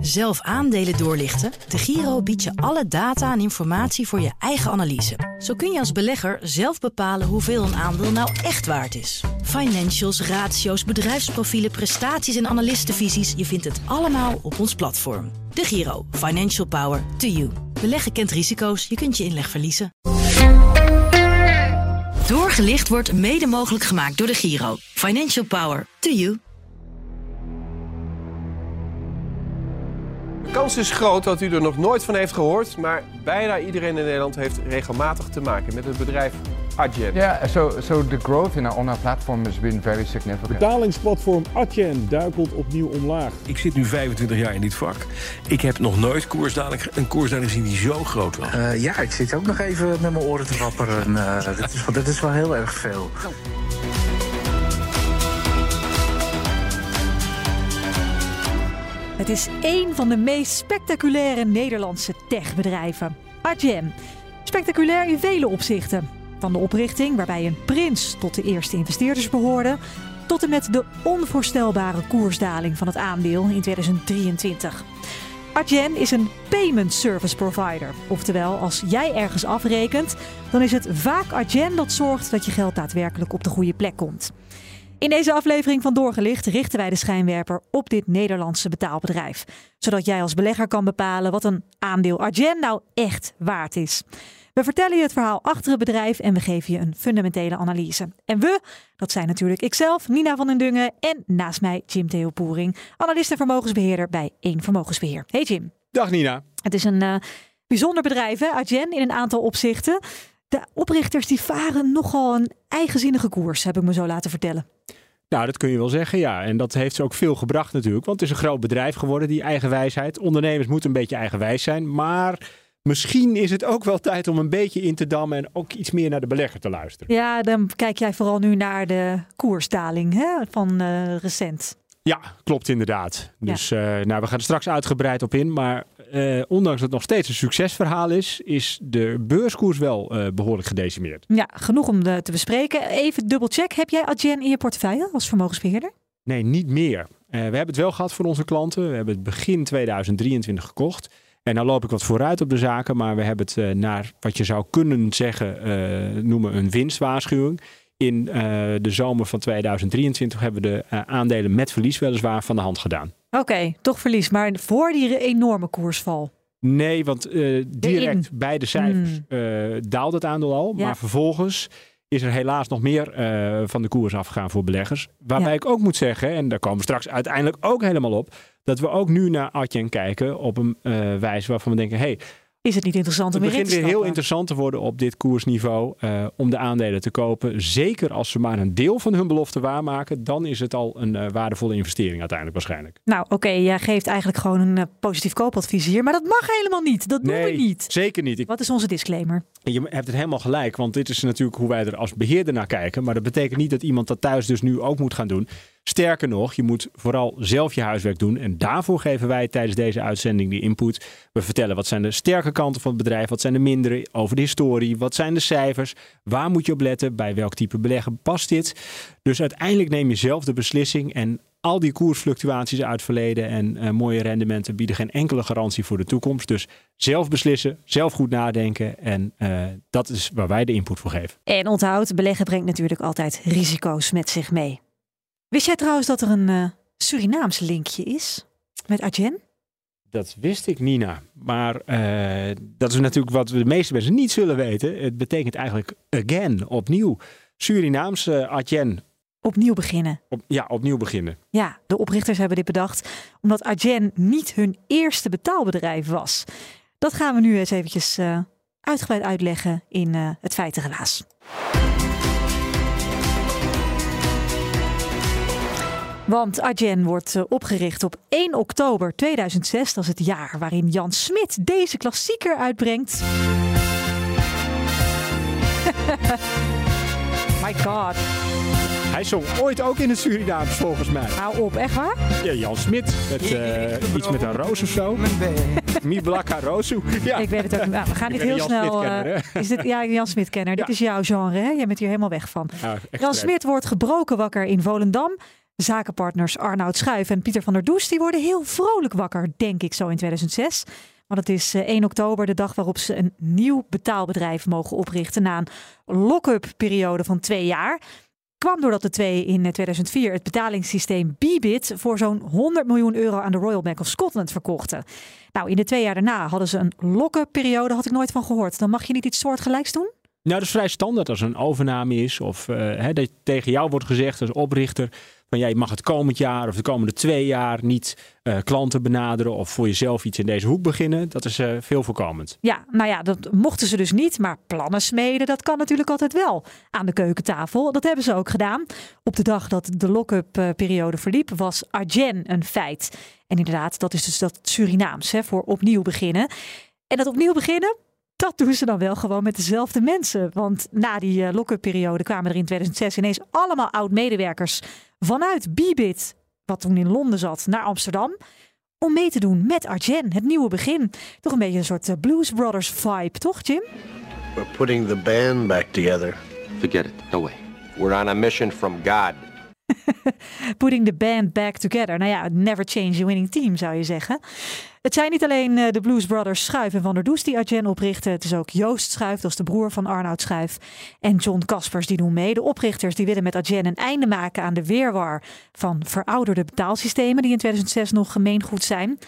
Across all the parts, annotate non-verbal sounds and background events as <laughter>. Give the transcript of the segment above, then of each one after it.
Zelf aandelen doorlichten? De Giro biedt je alle data en informatie voor je eigen analyse. Zo kun je als belegger zelf bepalen hoeveel een aandeel nou echt waard is. Financials, ratio's, bedrijfsprofielen, prestaties en analistenvisies. Je vindt het allemaal op ons platform. De Giro. Financial Power to you. Beleggen kent risico's. Je kunt je inleg verliezen. Doorgelicht wordt mede mogelijk gemaakt door de Giro. Financial Power to you. De kans is groot dat u er nog nooit van heeft gehoord, maar bijna iedereen in Nederland heeft regelmatig te maken met het bedrijf Adyen. Yeah, so so the growth in our, on our platform has been very significant. Betalingsplatform Adyen duikelt opnieuw omlaag. Ik zit nu 25 jaar in dit vak. Ik heb nog nooit koersdaling, een koersdaling gezien die zo groot was. Uh, ja, ik zit ook nog even met mijn oren te wapperen. Uh, dat, is, dat is wel heel erg veel. Het is één van de meest spectaculaire Nederlandse techbedrijven. Adyen. Spectaculair in vele opzichten. Van de oprichting, waarbij een prins tot de eerste investeerders behoorde, tot en met de onvoorstelbare koersdaling van het aandeel in 2023. Adyen is een payment service provider. Oftewel, als jij ergens afrekent, dan is het vaak Adyen dat zorgt dat je geld daadwerkelijk op de goede plek komt. In deze aflevering van Doorgelicht richten wij de schijnwerper op dit Nederlandse betaalbedrijf. Zodat jij als belegger kan bepalen wat een aandeel Adyen nou echt waard is. We vertellen je het verhaal achter het bedrijf en we geven je een fundamentele analyse. En we, dat zijn natuurlijk ikzelf, Nina van den Dungen en naast mij Jim Theo Poering, analist en vermogensbeheerder bij Eén Vermogensbeheer. Hey Jim. Dag Nina. Het is een uh, bijzonder bedrijf, hè, Adyen, in een aantal opzichten. De oprichters die varen nogal een eigenzinnige koers, heb ik me zo laten vertellen. Nou, dat kun je wel zeggen, ja. En dat heeft ze ook veel gebracht natuurlijk. Want het is een groot bedrijf geworden, die eigenwijsheid. Ondernemers moeten een beetje eigenwijs zijn. Maar misschien is het ook wel tijd om een beetje in te dammen... en ook iets meer naar de belegger te luisteren. Ja, dan kijk jij vooral nu naar de koersdaling hè, van uh, recent. Ja, klopt inderdaad. Dus ja. uh, nou, we gaan er straks uitgebreid op in. Maar uh, ondanks dat het nog steeds een succesverhaal is, is de beurskoers wel uh, behoorlijk gedecimeerd. Ja, genoeg om de, te bespreken. Even dubbelcheck. Heb jij Adyen in je portefeuille als vermogensbeheerder? Nee, niet meer. we hebben het wel gehad voor onze klanten. We hebben het begin 2023 gekocht. En dan loop ik wat vooruit op de zaken, maar we hebben het naar wat je zou kunnen zeggen, noemen een winstwaarschuwing. In de zomer van 2023 hebben we de aandelen met verlies weliswaar van de hand gedaan. Oké, okay, toch verlies, maar voor die enorme koersval. Nee, want uh, direct bij de cijfers mm. daalde het aandeel al. Ja. Maar vervolgens is er helaas nog meer van de koers afgegaan voor beleggers. Waarbij ja. ik ook moet zeggen, en daar komen we straks uiteindelijk ook helemaal op, dat we ook nu naar Adyen kijken op een wijze waarvan we denken, hey, is het niet interessant om het begint weer heel interessant te worden op dit koersniveau uh, om de aandelen te kopen. Zeker als ze maar een deel van hun belofte waarmaken, dan is het al een uh, waardevolle investering uiteindelijk waarschijnlijk. Nou oké, okay, jij geeft eigenlijk gewoon een uh, positief koopadvies hier, maar dat mag helemaal niet. Dat nee, doen we niet. Zeker niet. Ik... Wat is onze disclaimer? Je hebt het helemaal gelijk, want dit is natuurlijk hoe wij er als beheerder naar kijken. Maar dat betekent niet dat iemand dat thuis dus nu ook moet gaan doen. Sterker nog, je moet vooral zelf je huiswerk doen. En daarvoor geven wij tijdens deze uitzending die input. We vertellen wat zijn de sterke kanten van het bedrijf, wat zijn de mindere, over de historie, wat zijn de cijfers, waar moet je op letten, bij welk type beleggen past dit. Dus uiteindelijk neem je zelf de beslissing en al die koersfluctuaties uit verleden en uh, mooie rendementen bieden geen enkele garantie voor de toekomst. Dus zelf beslissen, zelf goed nadenken en uh, dat is waar wij de input voor geven. En onthoud, beleggen brengt natuurlijk altijd risico's met zich mee. Wist jij trouwens dat er een uh, Surinaams linkje is met Adyen? Dat wist ik, Nina. Maar uh, dat is natuurlijk wat de meeste mensen niet zullen weten. Het betekent eigenlijk again, opnieuw. Surinaams uh, Adyen. Opnieuw beginnen. Op, ja, opnieuw beginnen. Ja, de oprichters hebben dit bedacht omdat Adyen niet hun eerste betaalbedrijf was. Dat gaan we nu eens eventjes uh, uitgebreid uitleggen in het feitengelaas. Want Adyen wordt opgericht op 1 oktober 2006. Dat is het jaar waarin Jan Smit deze klassieker uitbrengt. <laughs> My god. Hij zong ooit ook in het Surinaams volgens mij. Hou op, echt waar? Ja, Jan Smit. Met, uh, iets met een roos of zo. <laughs> Mi Blakka Rosu. Ja. Ik weet het ook. Nou, we gaan dit heel Jan snel. Uh, is dit, ja, Jan Smit kenner. Ja. Dit is jouw genre, hè? Jij bent hier helemaal weg van. Ja, Jan Smit wordt gebroken wakker in Volendam. Zakenpartners Arnoud Schuif en Pieter van der Does die worden heel vrolijk wakker, denk ik zo in 2006. Want het is 1 oktober, de dag waarop ze een nieuw betaalbedrijf mogen oprichten na een lock-up periode van twee jaar kwam doordat de twee in 2004 het betalingssysteem Bibit voor zo'n 100 miljoen euro aan de Royal Bank of Scotland verkochten. Nou, in de twee jaar daarna hadden ze een lock-up periode, had ik nooit van gehoord. Dan mag je niet iets soortgelijks doen? Nou, dat is vrij standaard als een overname is of uh, hè, dat tegen jou wordt gezegd als oprichter van jij mag het komend jaar of de komende twee jaar niet uh, klanten benaderen of voor jezelf iets in deze hoek beginnen. Dat is uh, veel voorkomend. Ja, nou ja, dat mochten ze dus niet, maar plannen smeden, dat kan natuurlijk altijd wel aan de keukentafel. Dat hebben ze ook gedaan. Op de dag dat de lock-up uh, periode verliep, was Argen een feit. En inderdaad, dat is dus dat Surinaams hè, voor opnieuw beginnen. En dat opnieuw beginnen, dat doen ze dan wel gewoon met dezelfde mensen. Want na die uh, lock-up periode kwamen er in 2006 ineens allemaal oud-medewerkers vanuit Bibit, wat toen in Londen zat, naar Amsterdam. Om mee te doen met Arjen, het nieuwe begin. Toch een beetje een soort uh, Blues Brothers vibe, toch Jim? We're putting the band back together. Forget it, no way. We're on a mission from God. <laughs> Putting the band back together. Nou ja, never change a winning team zou je zeggen. Het zijn niet alleen uh, de Blues Brothers Schuif en Van der Does die Arjen oprichten. Het is ook Joost Schuif, dat is de broer van Arnoud Schuif. En John Kaspers die doen mee. De oprichters die willen met Arjen een einde maken aan de weerwar van verouderde betaalsystemen die in 2006 nog gemeengoed zijn.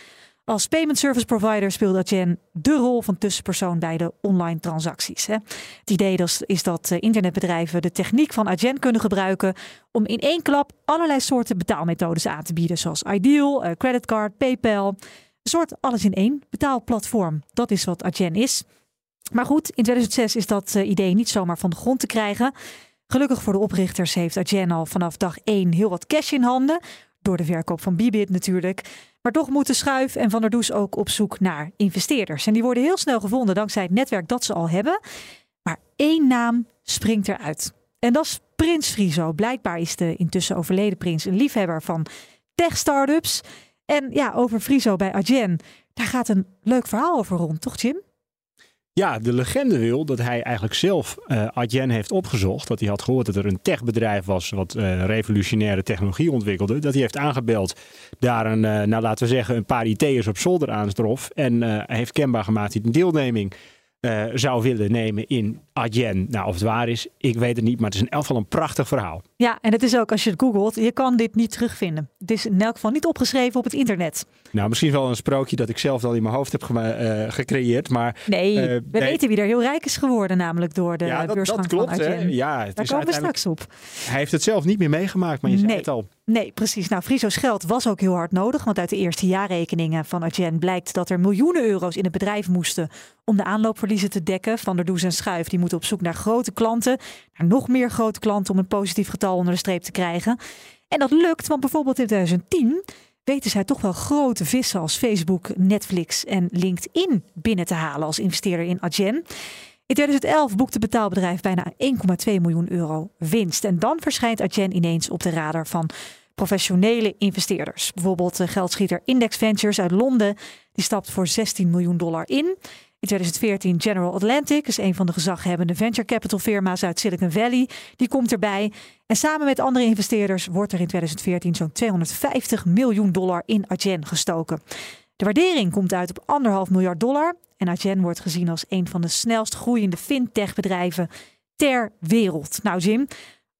Als payment service provider speelt Adyen de rol van tussenpersoon bij de online transacties. Hè. Het idee is dat internetbedrijven de techniek van Adyen kunnen gebruiken om in één klap allerlei soorten betaalmethodes aan te bieden, zoals Ideal, creditcard, PayPal. Een soort alles in één betaalplatform. Dat is wat Adyen is. Maar goed, in 2006 is dat idee niet zomaar van de grond te krijgen. Gelukkig voor de oprichters heeft Adyen al vanaf dag 1 heel wat cash in handen. Door de verkoop van Bibit natuurlijk. Maar toch moeten Schuif en Van der Does ook op zoek naar investeerders. En die worden heel snel gevonden dankzij het netwerk dat ze al hebben. Maar één naam springt eruit. En dat is Prins Frizo. Blijkbaar is de intussen overleden prins een liefhebber van tech-startups. En ja, over Frizo bij Adyen, daar gaat een leuk verhaal over rond, toch Jim? Ja, de legende wil dat hij eigenlijk zelf uh, Adyen heeft opgezocht. Dat hij had gehoord dat er een techbedrijf was wat uh, revolutionaire technologie ontwikkelde. Dat hij heeft aangebeld, daar een, uh, nou laten we zeggen, een paar IT'ers op zolder aanstrof. En heeft kenbaar gemaakt dat hij een deelneming zou willen nemen in Adyen. Nou, of het waar is, ik weet het niet, maar het is in elk geval een prachtig verhaal. Ja, en het is ook, als je het googelt, je kan dit niet terugvinden. Het is in elk geval niet opgeschreven op het internet. Nou, misschien wel een sprookje dat ik zelf al in mijn hoofd heb ge uh, gecreëerd, maar... Nee, uh, we nee. weten wie er heel rijk is geworden, namelijk door de ja, dat, beursgang dat klopt, van? Ja, het Daar is komen we straks op. Hij heeft het zelf niet meer meegemaakt, maar je nee. zei het al. Nee, precies. Nou, Friso's geld was ook heel hard nodig. Want uit de eerste jaarrekeningen van Adyen blijkt dat er miljoenen euro's in het bedrijf moesten om de aanloopverliezen te dekken. Van der Does en Schuif die moeten op zoek naar grote klanten. Naar nog meer grote klanten om een positief getal onder de streep te krijgen. En dat lukt, want bijvoorbeeld in 2010 weten zij toch wel grote vissen als Facebook, Netflix en LinkedIn binnen te halen als investeerder in Adyen. In 2011 boekt het betaalbedrijf bijna 1,2 miljoen euro winst. En dan verschijnt Adyen ineens op de radar van professionele investeerders. Bijvoorbeeld de geldschieter Index Ventures uit Londen. Die stapt voor 16 miljoen dollar in. In 2014 General Atlantic is een van de gezaghebbende venture capital firma's uit Silicon Valley. Die komt erbij. En samen met andere investeerders wordt er in 2014 zo'n 250 miljoen dollar in Adyen gestoken. De waardering komt uit op anderhalf miljard dollar. En Adyen wordt gezien als een van de snelst groeiende fintech-bedrijven ter wereld. Nou, Jim,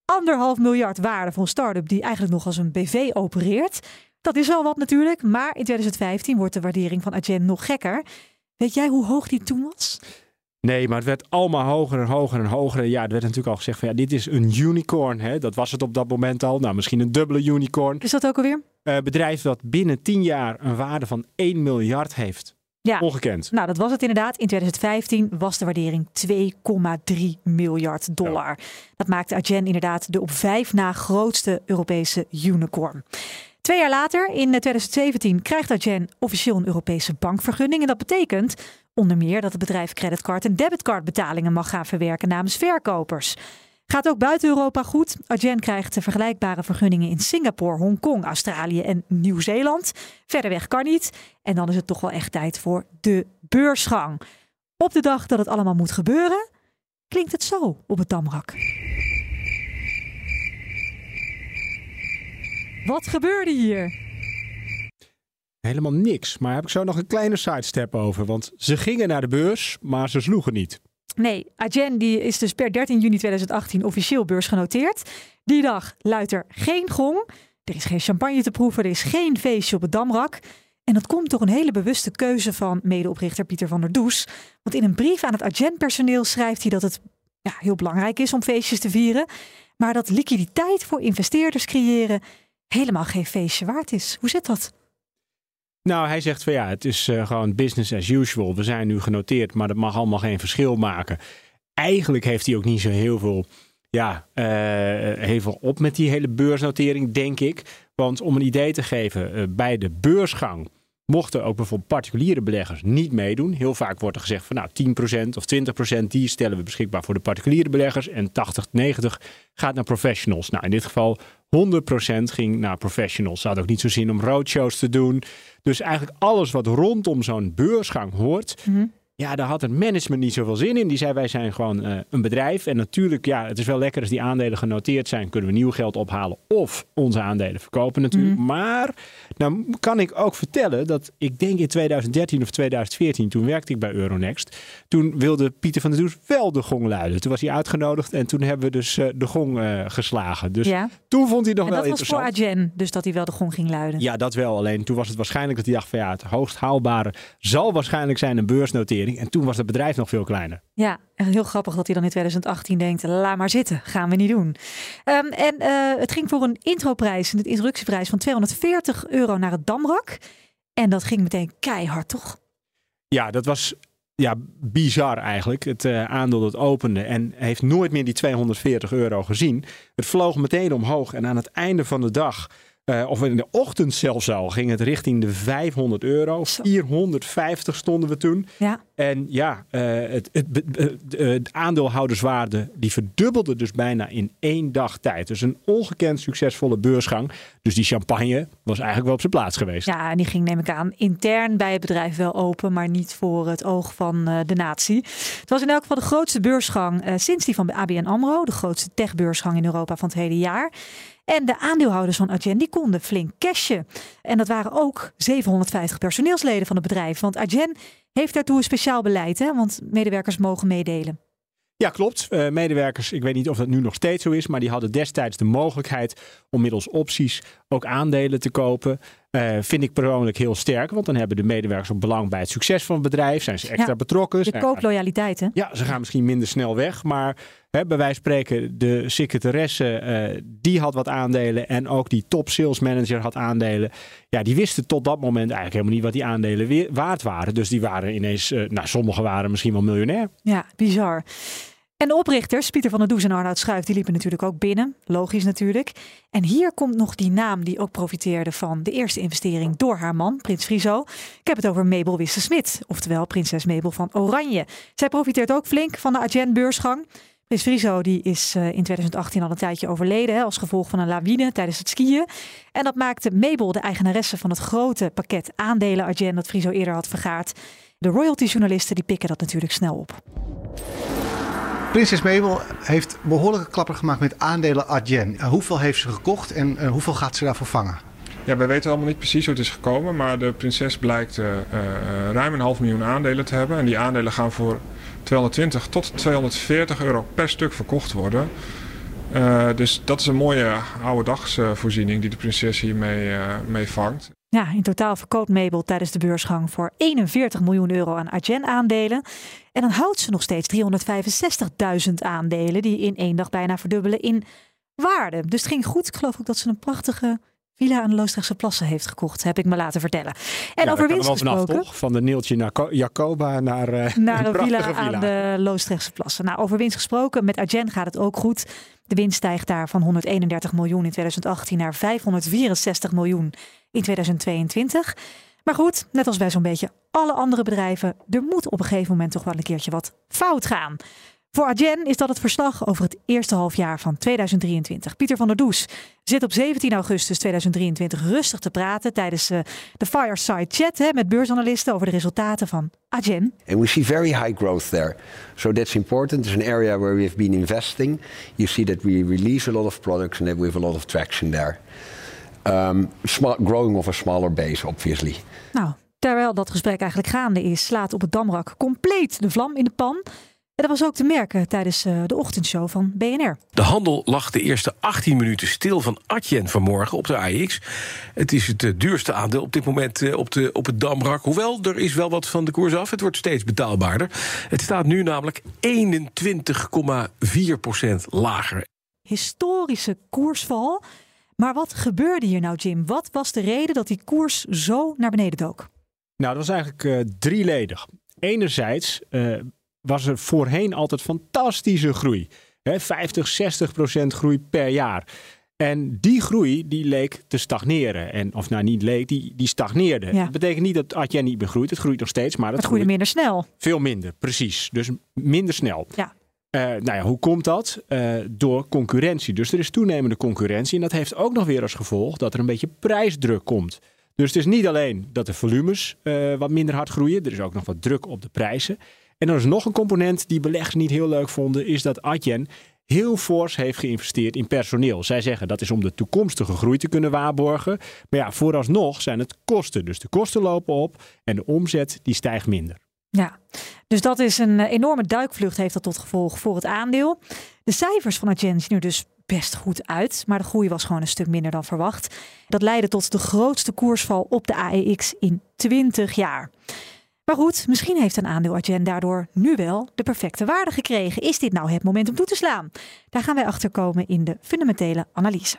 anderhalf miljard waarde voor een start-up die eigenlijk nog als een BV opereert. Dat is wel wat natuurlijk, maar in 2015 wordt de waardering van Adyen nog gekker. Weet jij hoe hoog die toen was? Nee, maar het werd allemaal hoger en hoger en hoger. Ja, er werd natuurlijk al gezegd van ja, dit is een unicorn. Hè? Dat was het op dat moment al. Nou, misschien een dubbele unicorn. Is dat ook alweer? Uh, bedrijf dat binnen 10 jaar een waarde van 1 miljard heeft. Ja. Ongekend. Nou, dat was het inderdaad. In 2015 was de waardering 2,3 miljard dollar. Ja. Dat maakte Adyen inderdaad de op vijf na grootste Europese unicorn. Twee jaar later, in 2017, krijgt Adyen officieel een Europese bankvergunning. En dat betekent onder meer dat het bedrijf creditcard- en debitcardbetalingen mag gaan verwerken namens verkopers. Gaat ook buiten Europa goed. Adyen krijgt vergelijkbare vergunningen in Singapore, Hongkong, Australië en Nieuw-Zeeland. Verder weg kan niet. En dan is het toch wel echt tijd voor de beursgang. Op de dag dat het allemaal moet gebeuren, klinkt het zo op het Damrak. Wat gebeurde hier? Helemaal niks. Maar heb ik zo nog een kleine sidestep over. Want ze gingen naar de beurs, maar ze sloegen niet. Nee, Adyen die is dus per 13 juni 2018 officieel beursgenoteerd. Die dag luidt er geen gong. Er is geen champagne te proeven. Er is geen feestje op het Damrak. En dat komt door een hele bewuste keuze van medeoprichter Pieter van der Does. Want in een brief aan het Adyen-personeel schrijft hij dat het ja, heel belangrijk is om feestjes te vieren. Maar dat liquiditeit voor investeerders creëren helemaal geen feestje waard is. Hoe zit dat? Nou, hij zegt van ja, het is uh, gewoon business as usual. We zijn nu genoteerd, maar dat mag allemaal geen verschil maken. Eigenlijk heeft hij ook niet zo heel veel, ja, uh, heel op met die hele beursnotering, denk ik. Want om een idee te geven, uh, bij de beursgang mochten ook bijvoorbeeld particuliere beleggers niet meedoen. Heel vaak wordt er gezegd van nou 10% of 20% die stellen we beschikbaar voor de particuliere beleggers en 80, 90 gaat naar professionals. Nou, in dit geval 100% ging naar professionals. Ze hadden ook niet zo zin om roadshows te doen. Dus eigenlijk alles wat rondom zo'n beursgang hoort, Mhm. Ja, daar had het management niet zoveel zin in. Die zei, wij zijn gewoon uh, een bedrijf. En natuurlijk, ja, het is wel lekker als die aandelen genoteerd zijn. Kunnen we nieuw geld ophalen of onze aandelen verkopen natuurlijk. Mhm. Maar, nou kan ik ook vertellen dat ik denk in 2013 of 2014, toen werkte ik bij Euronext. Toen wilde Pieter van der Does wel de gong luiden. Toen was hij uitgenodigd en toen hebben we dus uh, de gong uh, geslagen. Dus ja. toen vond hij nog en wel dat was interessant. voor Adyen, dus dat hij wel de gong ging luiden. Ja, dat wel. Alleen toen was het waarschijnlijk dat hij dacht van ja, het hoogst haalbare zal waarschijnlijk zijn een beursnotering. En toen was het bedrijf nog veel kleiner. Ja, heel grappig dat hij dan in 2018 denkt, laat maar zitten, gaan we niet doen. Um, en uh, het ging voor een introprijs, een introductieprijs van 240 euro naar het Damrak. En dat ging meteen keihard, toch? Ja, dat was ja, bizar eigenlijk. Het uh, aandeel dat opende en heeft nooit meer die 240 euro gezien. Het vloog meteen omhoog en aan het einde van de dag... Uh, of in de ochtend zelfs al ging het richting de 500 euro. 450 stonden we toen. Ja. En ja, uh, het, het, het, het, aandeelhouderswaarde die verdubbelde dus bijna in één dag tijd. Dus een ongekend succesvolle beursgang. Dus die champagne was eigenlijk wel op zijn plaats geweest. Ja, en die ging neem ik aan intern bij het bedrijf wel open, maar niet voor het oog van uh, de natie. Het was in elk geval de grootste beursgang sinds die van ABN AMRO. De grootste techbeursgang in Europa van het hele jaar. En de aandeelhouders van Adyen die konden flink cashen. En dat waren ook 750 personeelsleden van het bedrijf. Want Adyen heeft daartoe een speciaal beleid, hè? want medewerkers mogen meedelen. Ja, klopt. Uh, medewerkers, ik weet niet of dat nu nog steeds zo is, maar die hadden destijds de mogelijkheid om middels opties ook aandelen te kopen. Uh, vind ik persoonlijk heel sterk, want dan hebben de medewerkers ook belang bij het succes van het bedrijf. Zijn ze extra ja, betrokken. Je koopt loyaliteit, hè? Ja, ze gaan misschien minder snel weg, maar bij wijze van spreken, de secretaresse, uh, die had wat aandelen en ook die top sales manager had aandelen. Ja, die wisten tot dat moment eigenlijk helemaal niet wat die aandelen weer waard waren. Dus die waren ineens, uh, nou, sommigen waren misschien wel miljonair. Ja, bizar. En de oprichters, Pieter van der Does en Arnoud Schuif, die liepen natuurlijk ook binnen. Logisch natuurlijk. En hier komt nog die naam die ook profiteerde van de eerste investering door haar man, Prins Friso. Ik heb het over Mabel Wisse-Smit, oftewel prinses Mabel van Oranje. Zij profiteert ook flink van de Adyen-beursgang. Prins Friso die is uh, in 2018 al een tijdje overleden hè, als gevolg van een lawine tijdens het skiën. En dat maakte Mabel de eigenaresse van het grote pakket aandelen Adyen dat Friso eerder had vergaard. De royalty-journalisten die pikken dat natuurlijk snel op. Prinses Mabel heeft behoorlijke klapper gemaakt met aandelen Adyen. Uh, hoeveel heeft ze gekocht en uh, hoeveel gaat ze daarvoor vangen? Ja, wij weten allemaal niet precies hoe het is gekomen, maar de prinses blijkt uh, ruim een half miljoen aandelen te hebben. En die aandelen gaan voor 220 tot 240 euro per stuk verkocht worden. dus dat is een mooie oude dagsvoorziening die de prinses hiermee mee vangt. Ja, in totaal verkoopt Mabel tijdens de beursgang voor 41 miljoen euro aan Adyen-aandelen. En dan houdt ze nog steeds 365.000 aandelen, die in één dag bijna verdubbelen in waarde. Dus het ging goed. Ik geloof ook dat ze een prachtige villa aan de Loosdrechtse Plassen heeft gekocht, heb ik me laten vertellen. En ja, over winst gesproken. Vanaf, toch? Van de Neeltje naar Jacoba naar, uh, <laughs> naar een, een villa, villa aan de Loosdrechtse Plassen. Nou, over winst gesproken. Met Adyen gaat het ook goed. De winst stijgt daar van 131 miljoen in 2018 naar 564 miljoen in 2022. Maar goed, net als bij zo'n beetje alle andere bedrijven, er moet op een gegeven moment toch wel een keertje wat fout gaan. Voor Adyen is dat het verslag over het eerste halfjaar van 2023. Pieter van der Does zit op 17 augustus 2023 rustig te praten tijdens uh, de Fireside Chat hè, met beursanalisten over de resultaten van Adyen. And we see very high growth there. So that's important. It's an area where we have been investing. You see that we release a lot of products and that we have a lot of traction there. um, small, growing off a smaller base, obviously. Nou, terwijl dat gesprek eigenlijk gaande is, slaat op het Damrak compleet de vlam in de pan. En dat was ook te merken tijdens uh, de ochtendshow van BNR. De handel lag de eerste 18 minuten stil van Adyen vanmorgen op de AX. Het is het uh, duurste aandeel op dit moment uh, op, de, op het Damrak. Hoewel, er is wel wat van de koers af. Het wordt steeds betaalbaarder. Het staat nu namelijk 21,4% lager. Historische koersval. Maar wat gebeurde hier nou, Jim? Wat was de reden dat die koers zo naar beneden dook? Nou, dat was eigenlijk uh, drieledig. Enerzijds uh, was er voorheen altijd fantastische groei. Hè, 50, 60 procent groei per jaar. En die groei die leek te stagneren. En, of nou niet leek, die, die stagneerde. Ja. Dat betekent niet dat Adyen niet meer groeit. Het groeit nog steeds, maar het, het groeide minder snel. Veel minder, precies. Dus minder snel. Ja. Uh, nou ja, hoe komt dat? Uh, door concurrentie. Dus er is toenemende concurrentie. En dat heeft ook nog weer als gevolg dat er een beetje prijsdruk komt. Dus het is niet alleen dat de volumes uh, wat minder hard groeien. Er is ook nog wat druk op de prijzen. En er is nog een component die beleggers niet heel leuk vonden. Is dat Adyen heel fors heeft geïnvesteerd in personeel. Zij zeggen dat is om de toekomstige groei te kunnen waarborgen. Maar ja, vooralsnog zijn het kosten. Dus de kosten lopen op en de omzet die stijgt minder. Ja, dus dat is een enorme duikvlucht heeft dat tot gevolg voor het aandeel. De cijfers van Adyen zien er dus best goed uit, maar de groei was gewoon een stuk minder dan verwacht. Dat leidde tot de grootste koersval op de AEX in 20 jaar. Maar goed, misschien heeft een aandeel Adyen daardoor nu wel de perfecte waarde gekregen. Is dit nou het moment om toe te slaan? Daar gaan wij achter komen in de fundamentele analyse.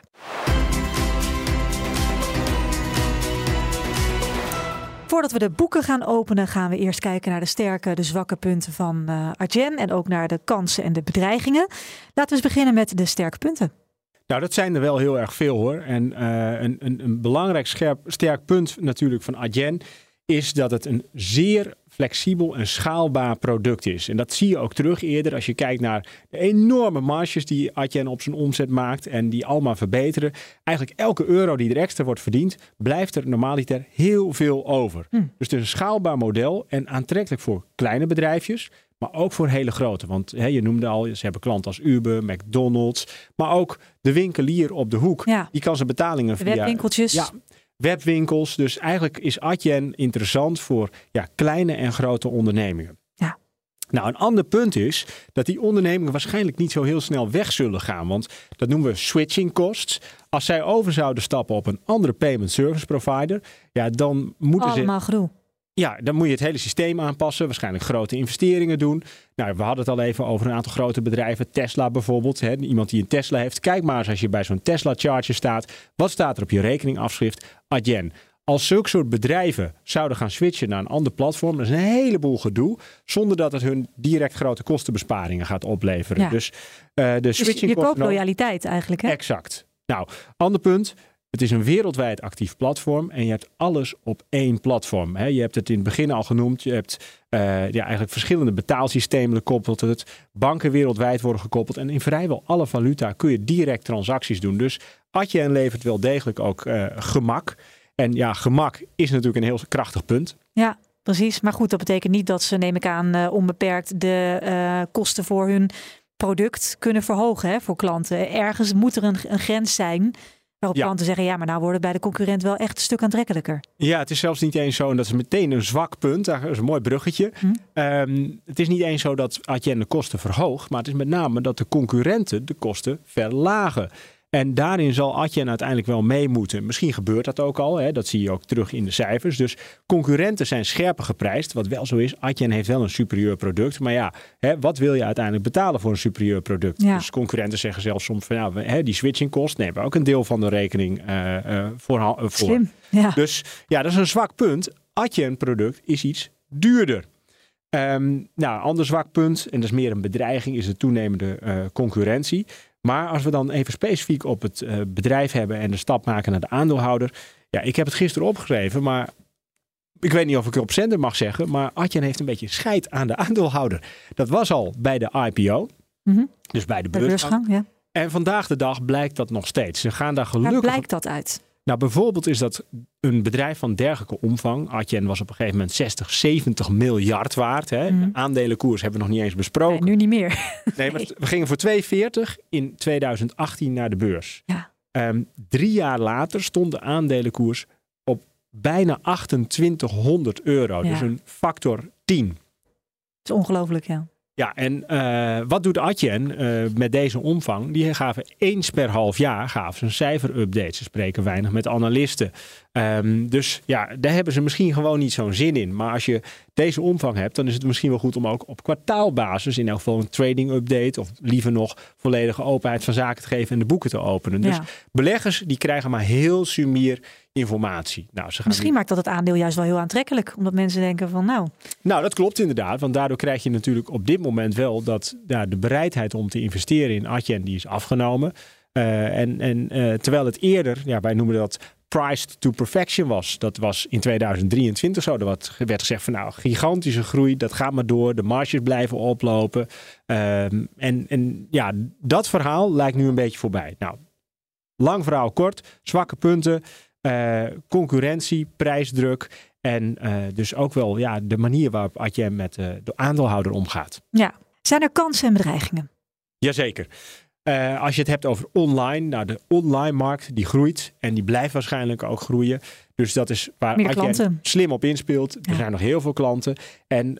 Voordat we de boeken gaan openen, gaan we eerst kijken naar de sterke, de zwakke punten van uh, en ook naar de kansen en de bedreigingen. Laten we eens beginnen met de sterke punten. Nou, dat zijn er wel heel erg veel hoor. En uh, een, een, een, belangrijk scherp, sterk punt natuurlijk van Adyen is dat het een zeer flexibel en schaalbaar product is. En dat zie je ook terug eerder als je kijkt naar de enorme marges die Adyen op zijn omzet maakt en die allemaal verbeteren. Eigenlijk elke euro die er extra wordt verdiend, blijft er normaliter heel veel over. Hm. Dus het is een schaalbaar model en aantrekkelijk voor kleine bedrijfjes, maar ook voor hele grote. Want hè, je noemde al, ze hebben klanten als Uber, McDonald's, maar ook de winkelier op de hoek. Ja. Die kan zijn betalingen De via webwinkeltjes. Ja, webwinkels. Dus eigenlijk is Adyen interessant voor ja, kleine en grote ondernemingen. Ja. Nou, een ander punt is dat die ondernemingen waarschijnlijk niet zo heel snel weg zullen gaan. Want dat noemen we switching costs. Als zij over zouden stappen op een andere payment service provider, ja, dan moeten ze. Allemaal gedoe. Ja, dan moet je het hele systeem aanpassen. Waarschijnlijk grote investeringen doen. Nou, we hadden het al even over een aantal grote bedrijven. Tesla bijvoorbeeld. Hè. Iemand die een Tesla heeft. Kijk maar eens als je bij zo'n Tesla charger staat. Wat staat er op je rekeningafschrift? Adyen. Als zulke soort bedrijven zouden gaan switchen naar een ander platform, dat is een heleboel gedoe, zonder dat het hun direct grote kostenbesparingen gaat opleveren. Ja. Dus uh, de Dus switching je koopt loyaliteit eigenlijk. Hè? Exact. Nou, ander punt. Het is een wereldwijd actief platform en je hebt alles op één platform. Je hebt het in het begin al genoemd. Je hebt eh, ja, eigenlijk verschillende betaalsystemen gekoppeld. Het banken wereldwijd worden gekoppeld. En in vrijwel alle valuta kun je direct transacties doen. Dus Adyen levert wel degelijk ook eh, gemak. En ja, gemak is natuurlijk een heel krachtig punt. Ja, precies. Maar goed, dat betekent niet dat ze, neem ik aan, eh, onbeperkt de kosten voor hun product kunnen verhogen hè, voor klanten. Ergens moet er een grens zijn waarop Ja. klanten zeggen, ja, maar nou wordt het bij de concurrent wel echt een stuk aantrekkelijker. Ja, het is zelfs niet eens zo, en dat is meteen een zwak punt, dat is een mooi bruggetje. Ehm, het is niet eens zo dat Adyen de kosten verhoogt, maar het is met name dat de concurrenten de kosten verlagen. En daarin zal Adyen uiteindelijk wel mee moeten. Misschien gebeurt dat ook al, hè? dat zie je ook terug in de cijfers. Dus concurrenten zijn scherper geprijsd, wat wel zo is. Adyen heeft wel een superieur product, maar ja, hè, wat wil je uiteindelijk betalen voor een superieur product? Ja. Dus concurrenten zeggen zelfs soms van, ja, we- hè, die switching kost nemen we ook een deel van de rekening eh, eh, voor, eh, voor. Slim. Ja. Dus ja, dat is een zwak punt. Adyen product is iets duurder. Ehm, nou, een ander zwak punt, en dat is meer een bedreiging, is de toenemende concurrentie. Maar als we dan even specifiek op het eh, bedrijf hebben en de stap maken naar de aandeelhouder. Ja, ik heb het gisteren opgeschreven, maar ik weet niet of ik het op zender mag zeggen. Maar Adyen heeft een beetje scheid aan de aandeelhouder. Dat was al bij de IPO, Mhm. dus bij de Bij beursgang. ja. En vandaag de dag blijkt dat nog steeds. Ze gaan daar Waar gelukkig blijkt dat uit? Nou, bijvoorbeeld is dat een bedrijf van dergelijke omvang. Adyen was op een gegeven moment 60, 70 miljard waard. Hè. Mhm. De aandelenkoers hebben we nog niet eens besproken. Nee, nu niet meer. <laughs> Nee, maar we gingen voor 2,40 in 2018 naar de beurs. Ja. Ehm, drie jaar later stond de aandelenkoers op bijna 2800 euro. Ja. Dus een factor 10. Dat is ongelooflijk, ja. Ja, en eh, wat doet Adyen eh, met deze omvang? Die gaven eens per half jaar gaven ze een cijferupdate. Ze spreken weinig met analisten. Ehm, dus ja, daar hebben ze misschien gewoon niet zo'n zin in. Maar als je deze omvang hebt, dan is het misschien wel goed om ook op kwartaalbasis in elk geval een trading update of liever nog volledige openheid van zaken te geven en de boeken te openen. Dus Ja. beleggers die krijgen maar heel sumier informatie. Nou, ze gaan Misschien maakt dat het aandeel juist wel heel aantrekkelijk. Omdat mensen denken van nou, Nou, dat klopt inderdaad. Want daardoor krijg je natuurlijk op dit moment wel dat ja, de bereidheid om te investeren in Adyen die is afgenomen. Eh, en en eh, terwijl het eerder, ja, wij noemen dat priced to perfection was. Dat was in 2023 zo. Er werd gezegd van nou, gigantische groei, dat gaat maar door. De marges blijven oplopen. Ehm, en, en ja, dat verhaal lijkt nu een beetje voorbij. Nou, lang verhaal kort, zwakke punten, eh, concurrentie, prijsdruk. En eh, dus ook wel ja, de manier waarop Adyen met eh, de aandeelhouder omgaat. ja. Zijn er kansen en bedreigingen? Jazeker. Als je het hebt over online, nou de online markt die groeit en die blijft waarschijnlijk ook groeien. Dus dat is waar Meer klanten. slim op inspeelt. Er zijn nog heel veel klanten. En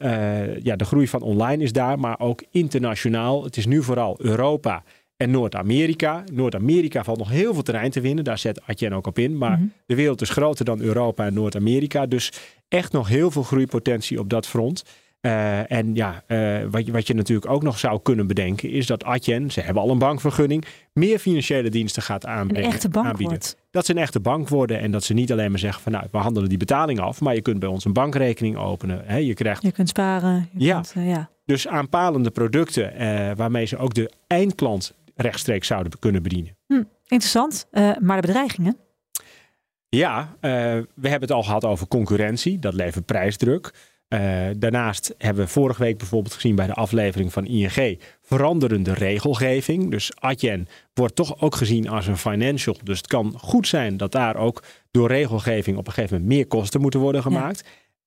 ja, de groei van online is daar, maar ook internationaal. Het is nu vooral Europa en Noord-Amerika. Noord-Amerika valt nog heel veel terrein te winnen. Daar zet Adyen ook op in. Maar Mhm. de wereld is groter dan Europa en Noord-Amerika. Dus echt nog heel veel groeipotentie op dat front. Eh, en ja, eh, wat, je, wat je natuurlijk ook nog zou kunnen bedenken, is dat Adyen, ze hebben al een bankvergunning, meer financiële diensten gaat Een aanbrengen, echte bank aanbieden. wordt. Dat ze een echte bank worden en dat ze niet alleen maar zeggen van nou, we handelen die betaling af, maar je kunt bij ons een bankrekening openen. Hè? Je krijgt Je kunt sparen. Je Ja. kunt, eh, ja. dus aanpalende producten waarmee ze ook de eindklant rechtstreeks zouden kunnen bedienen. Hm, interessant. Eh, maar de bedreigingen? Ja, eh, we hebben het al gehad over concurrentie. Dat levert prijsdruk. Eh, daarnaast hebben we vorige week bijvoorbeeld gezien bij de aflevering van ING veranderende regelgeving. Dus Adyen wordt toch ook gezien als een financial. Dus het kan goed zijn dat daar ook door regelgeving op een gegeven moment meer kosten moeten worden gemaakt.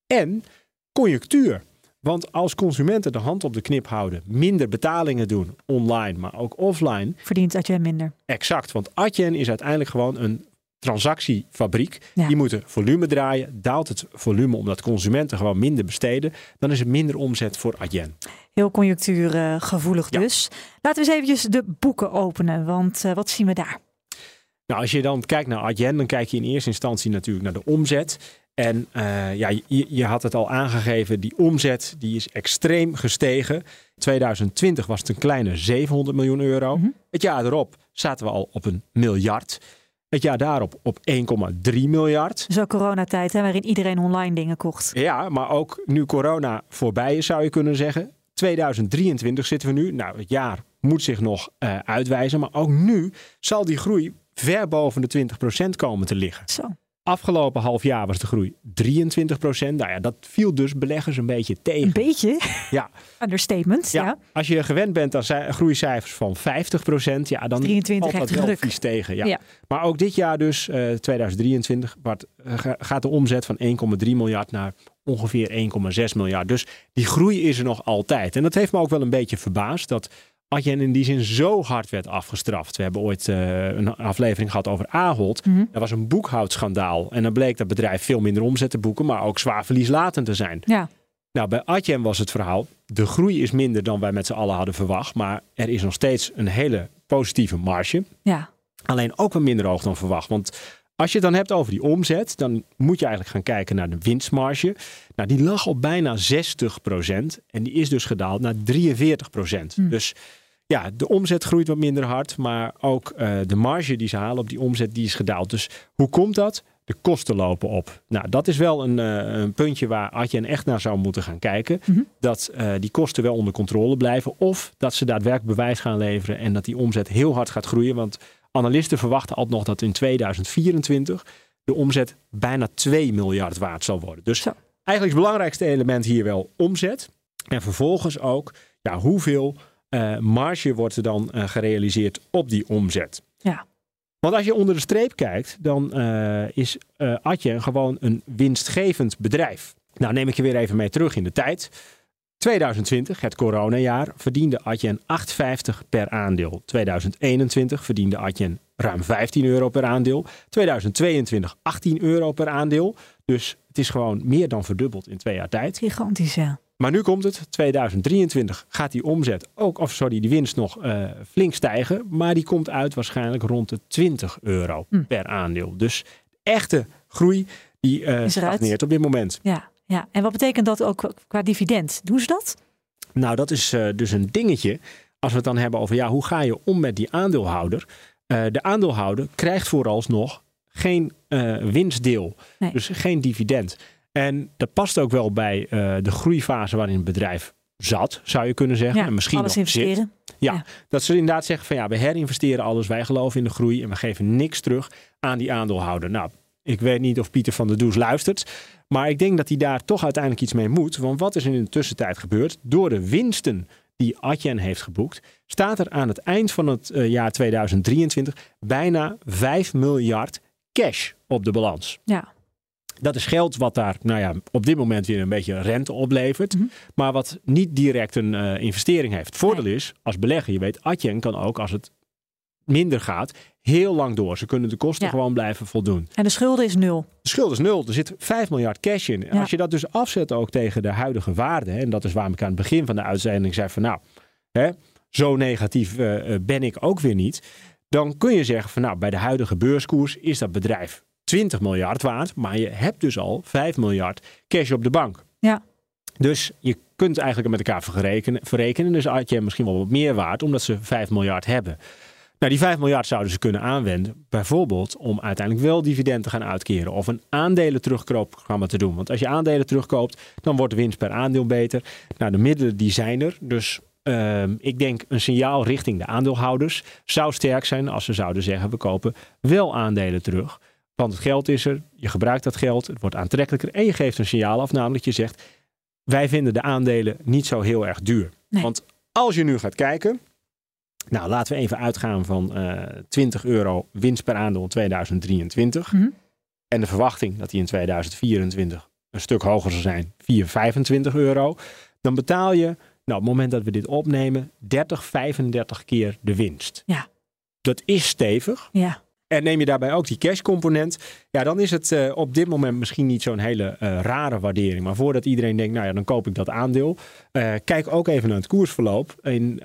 En conjunctuur. Want als consumenten de hand op de knip houden, minder betalingen doen, online, maar ook offline, Verdient Adyen minder. Exact, want Adyen is uiteindelijk gewoon een transactiefabriek. Ja. Die moeten volume draaien. Daalt het volume omdat consumenten gewoon minder besteden, dan is er minder omzet voor Adyen. Heel conjunctuurgevoelig dus. Laten we eens eventjes de boeken openen. Want eh, wat zien we daar? Nou, als je dan kijkt naar Adyen, dan kijk je in eerste instantie natuurlijk naar de omzet. En eh, ja, je, je had het al aangegeven, die omzet die is extreem gestegen. 2020 was het een kleine 700 miljoen euro. Mhm. Het jaar erop zaten we al op een miljard. Het jaar daarop op 1,3 miljard. Zo coronatijd, hè, waarin iedereen online dingen kocht. Ja, maar ook nu corona voorbij is, zou je kunnen zeggen. 2023 zitten we nu. Nou, het jaar moet zich nog eh, uitwijzen. Maar ook nu zal die groei ver boven de 20% komen te liggen. Zo. Afgelopen half jaar was de groei 23%. Nou ja, dat viel dus beleggers een beetje tegen. Een beetje. Ja. <laughs> Understatement. Ja. Ja, als je gewend bent aan cijf- groeicijfers van 50%, ja, dan 23 valt dat wel vies tegen. Ja. Ja. Maar ook dit jaar dus, eh, 2023, Bart, eh, ga- gaat de omzet van 1,3 miljard naar ongeveer 1,6 miljard. Dus die groei is er nog altijd. En dat heeft me ook wel een beetje verbaasd dat Adyen in die zin zo hard werd afgestraft. We hebben ooit eh, een aflevering gehad over Ahold. Dat was een boekhoudschandaal. En dan bleek dat bedrijf veel minder omzet te boeken, maar ook zwaar verlieslatend te zijn. Ja. Nou, bij Adyen was het verhaal, de groei is minder dan wij met z'n allen hadden verwacht. Maar er is nog steeds een hele positieve marge. ja. Alleen ook wat minder hoog dan verwacht. Want als je het dan hebt over die omzet, dan moet je eigenlijk gaan kijken naar de winstmarge. Nou, die lag op bijna 60% en die is dus gedaald naar 43%. Hm. Dus ja, de omzet groeit wat minder hard, maar ook eh, de marge die ze halen op die omzet die is gedaald. Dus hoe komt dat? De kosten lopen op. Nou, dat is wel een, eh, een puntje waar Adyen echt naar zou moeten gaan kijken. Mhm. Dat eh, die kosten wel onder controle blijven. Of dat ze daadwerkelijk bewijs gaan leveren en dat die omzet heel hard gaat groeien. Want analisten verwachten al nog dat in 2024 de omzet bijna 2 miljard waard zal worden. Dus eigenlijk is het belangrijkste element hier wel omzet. En vervolgens ook ja, hoeveel eh, marge wordt er dan eh, gerealiseerd op die omzet. Ja. Want als je onder de streep kijkt, dan eh, is Adyen gewoon een winstgevend bedrijf. Nou neem ik je weer even mee terug in de tijd. 2020, het coronajaar, verdiende Adyen 8,50 per aandeel. 2021 verdiende Adyen ruim 15 euro per aandeel. 2022 18 euro per aandeel. Dus het is gewoon meer dan verdubbeld in twee jaar tijd. Gigantisch, ja. Maar nu komt het. 2023 gaat die omzet ook, of sorry, die winst nog uh, flink stijgen. Maar die komt uit waarschijnlijk rond de 20 euro Hm. per aandeel. Dus echte groei die uh, stagneert op dit moment. Ja, ja. En wat betekent dat ook qua dividend? Doen ze dat? Nou, dat is uh, dus een dingetje. Als we het dan hebben over ja, hoe ga je om met die aandeelhouder? Uh, de aandeelhouder krijgt vooralsnog geen uh, winstdeel. Nee. Dus geen dividend. En dat past ook wel bij de groeifase waarin het bedrijf zat, zou je kunnen zeggen. Ja, en misschien alles nog investeren. Zit. Ja, ja, dat ze inderdaad zeggen van ja, we herinvesteren alles, wij geloven in de groei en we geven niks terug aan die aandeelhouder. Nou, ik weet niet of Pieter van der Does luistert, maar ik denk dat hij daar toch uiteindelijk iets mee moet. Want wat is er in de tussentijd gebeurd? Door de winsten die Adyen heeft geboekt, staat er aan het eind van het uh, jaar 2023 bijna 5 miljard cash op de balans. Ja. Dat is geld wat daar nou ja, op dit moment weer een beetje rente oplevert. Mhm. Mm -hmm. Maar wat niet direct een uh, investering heeft. Het voordeel nee. is, als belegger, je weet, Adyen kan ook als het minder gaat, heel lang door. Ze kunnen de kosten Ja. gewoon blijven voldoen. En de schulden is nul. De schuld is nul. Er zit 5 miljard cash in. En Ja. Als je dat dus afzet ook tegen de huidige waarde. En dat is waarom ik aan het begin van de uitzending zei van nou, hè, zo negatief eh, eh, ben ik ook weer niet. Dan kun je zeggen van nou, bij de huidige beurskoers is dat bedrijf 20 miljard waard. Maar je hebt dus al 5 miljard cash op de bank. Ja. Dus je kunt eigenlijk met elkaar verrekenen. verrekenen. Dus had je misschien wel wat meer waard, omdat ze 5 miljard hebben. Nou, die 5 miljard zouden ze kunnen aanwenden, bijvoorbeeld om uiteindelijk wel dividend te gaan uitkeren of een aandelen terugkoopprogramma te doen. Want als je aandelen terugkoopt, dan wordt de winst per aandeel beter. Nou, de middelen die zijn er. Dus uh, ik denk een signaal richting de aandeelhouders zou sterk zijn als ze zouden zeggen: we kopen wel aandelen terug. Want het geld is er, je gebruikt dat geld, het wordt aantrekkelijker en je geeft een signaal af, namelijk je zegt: wij vinden de aandelen niet zo heel erg duur. Nee. Want als je nu gaat kijken, nou laten we even uitgaan van uh, 20 euro winst per aandeel in 2023. Mhm. En de verwachting dat die in 2024 een stuk hoger zal zijn, 4, 25 euro. Dan betaal je, nou op het moment dat we dit opnemen, 30, 35 keer de winst. Ja. Dat is stevig. Ja. En neem je daarbij ook die cashcomponent, ja, dan is het uh, op dit moment misschien niet zo'n hele uh, rare waardering. Maar voordat iedereen denkt, nou ja, dan koop ik dat aandeel. Uh, kijk ook even naar het koersverloop. In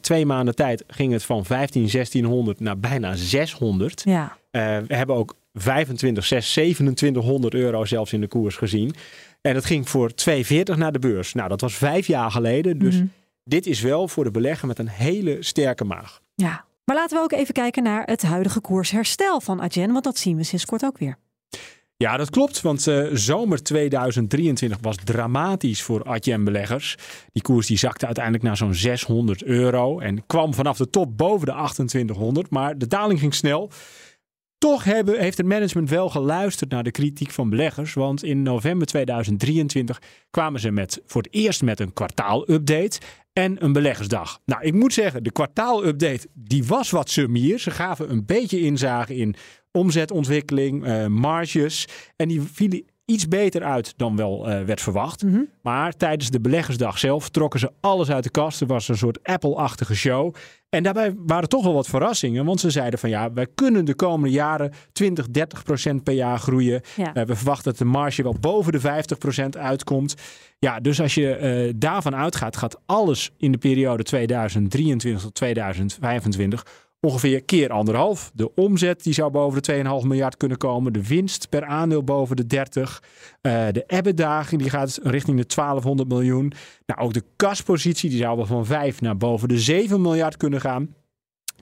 twee maanden tijd ging het van 15, 1600 naar bijna 600. Ja. we hebben ook 25, 6, 2700 euro zelfs in de koers gezien. En dat ging voor 2,40 naar de beurs. Nou, dat was vijf jaar geleden. Dus Mhm. dit is wel voor de belegger met een hele sterke maag. Ja. Maar laten we ook even kijken naar het huidige koersherstel van Adyen, want dat zien we sinds kort ook weer. Ja, dat klopt. Want uh, zomer 2023 was dramatisch voor Adyen-beleggers. Die koers die zakte uiteindelijk naar zo'n 600 euro. En kwam vanaf de top boven de 2800. Maar de daling ging snel. Toch hebben, heeft het management wel geluisterd naar de kritiek van beleggers. Want in november 2023 kwamen ze met, voor het eerst met een kwartaalupdate en een beleggersdag. Nou, ik moet zeggen, de kwartaalupdate die was wat summier. Ze gaven een beetje inzage in omzetontwikkeling, uh, marges. En die vielen iets beter uit dan wel uh, werd verwacht. Mhm. Maar tijdens de beleggersdag zelf trokken ze alles uit de kast. Er was een soort Apple-achtige show. En daarbij waren toch wel wat verrassingen. Want ze zeiden van ja, wij kunnen de komende jaren 20, 30 procent per jaar groeien. Ja. Uh, we verwachten dat de marge wel boven de 50 procent uitkomt. Ja, dus als je uh, daarvan uitgaat, gaat alles in de periode 2023 tot 2025 ongeveer keer anderhalf. De omzet die zou boven de 2,5 miljard kunnen komen. De winst per aandeel boven de 30. Uh, de EBITDA die gaat richting de 1200 miljoen. Nou, ook de kaspositie die zou wel van 5 naar boven de 7 miljard kunnen gaan.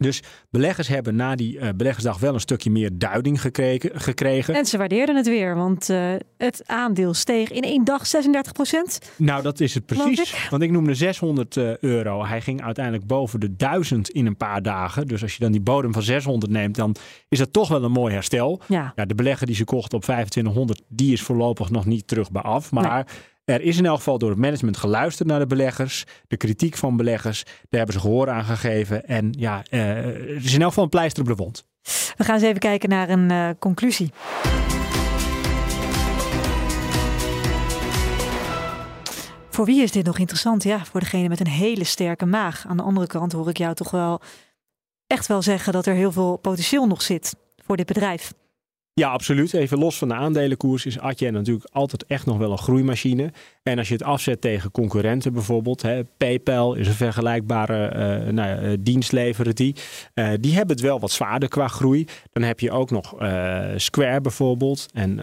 Dus beleggers hebben na die uh, beleggersdag wel een stukje meer duiding gekregen. gekregen. En ze waardeerden het weer, want uh, het aandeel steeg in één dag 36 procent. Nou, dat is het precies. Ik. Want ik noemde 600 uh, euro. Hij ging uiteindelijk boven de 1000 in een paar dagen. Dus als je dan die bodem van 600 neemt, dan is dat toch wel een mooi herstel. Ja. ja de belegger die ze kocht op 2500, die is voorlopig nog niet terug bij af. Maar nee. Er is in elk geval door het management geluisterd naar de beleggers. De kritiek van beleggers, daar hebben ze gehoor aan gegeven. En ja, uh, er is in elk geval een pleister op de wond. We gaan eens even kijken naar een uh, conclusie. Voor wie is dit nog interessant? Ja, voor degene met een hele sterke maag. Aan de andere kant hoor ik jou toch wel echt wel zeggen dat er heel veel potentieel nog zit voor dit bedrijf. Ja, absoluut. Even los van de aandelenkoers is Adyen natuurlijk altijd echt nog wel een groeimachine. En als je het afzet tegen concurrenten bijvoorbeeld, hè, PayPal is een vergelijkbare uh, nou, uh, dienst leveren die. Uh, die hebben het wel wat zwaarder qua groei. Dan heb je ook nog Square bijvoorbeeld en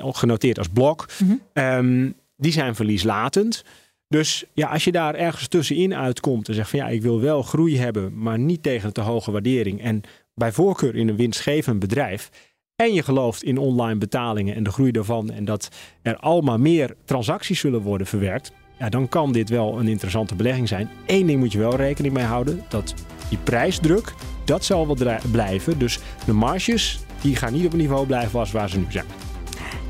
genoteerd als blok. Mm -hmm. um, die zijn verlieslatend. Dus ja, als je daar ergens tussenin uitkomt en zegt van ja, ik wil wel groei hebben, maar niet tegen een te hoge waardering. En bij voorkeur in een winstgevend bedrijf. En je gelooft in online betalingen en de groei daarvan. En dat er allemaal meer transacties zullen worden verwerkt. Ja, dan kan dit wel een interessante belegging zijn. Eén ding moet je wel rekening mee houden. Dat die prijsdruk, dat zal wel blijven. Dus de marges, die gaan niet op het niveau blijven als waar ze nu zijn.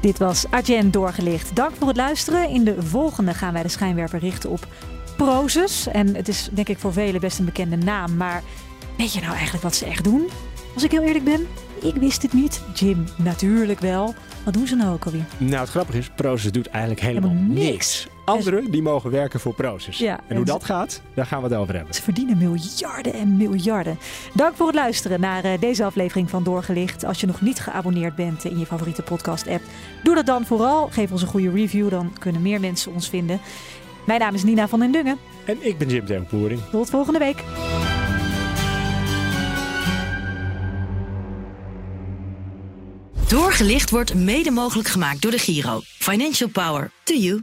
Dit was Arjen doorgelicht. Dank voor het luisteren. In de volgende gaan wij de schijnwerper richten op Prozus. En het is denk ik voor velen best een bekende naam. Maar weet je nou eigenlijk wat ze echt doen? Als ik heel eerlijk ben, ik wist het niet. Jim natuurlijk wel. Wat doen ze nou ook alweer? Nou, het grappige is, Proces doet eigenlijk helemaal, helemaal niks. Anderen die mogen werken voor Proces. Ja, en, en hoe dat gaat, daar gaan we het over hebben. Ze verdienen miljarden en miljarden. Dank voor het luisteren naar uh, deze aflevering van Doorgelicht. Als je nog niet geabonneerd bent in je favoriete podcast-app, doe dat dan vooral. Geef ons een goede review, dan kunnen meer mensen ons vinden. Mijn naam is Nina van den Dungen. En ik ben Jim Tempoering. Tot volgende week. Doorgelicht wordt mede mogelijk gemaakt door de Giro. Financial Power. To you.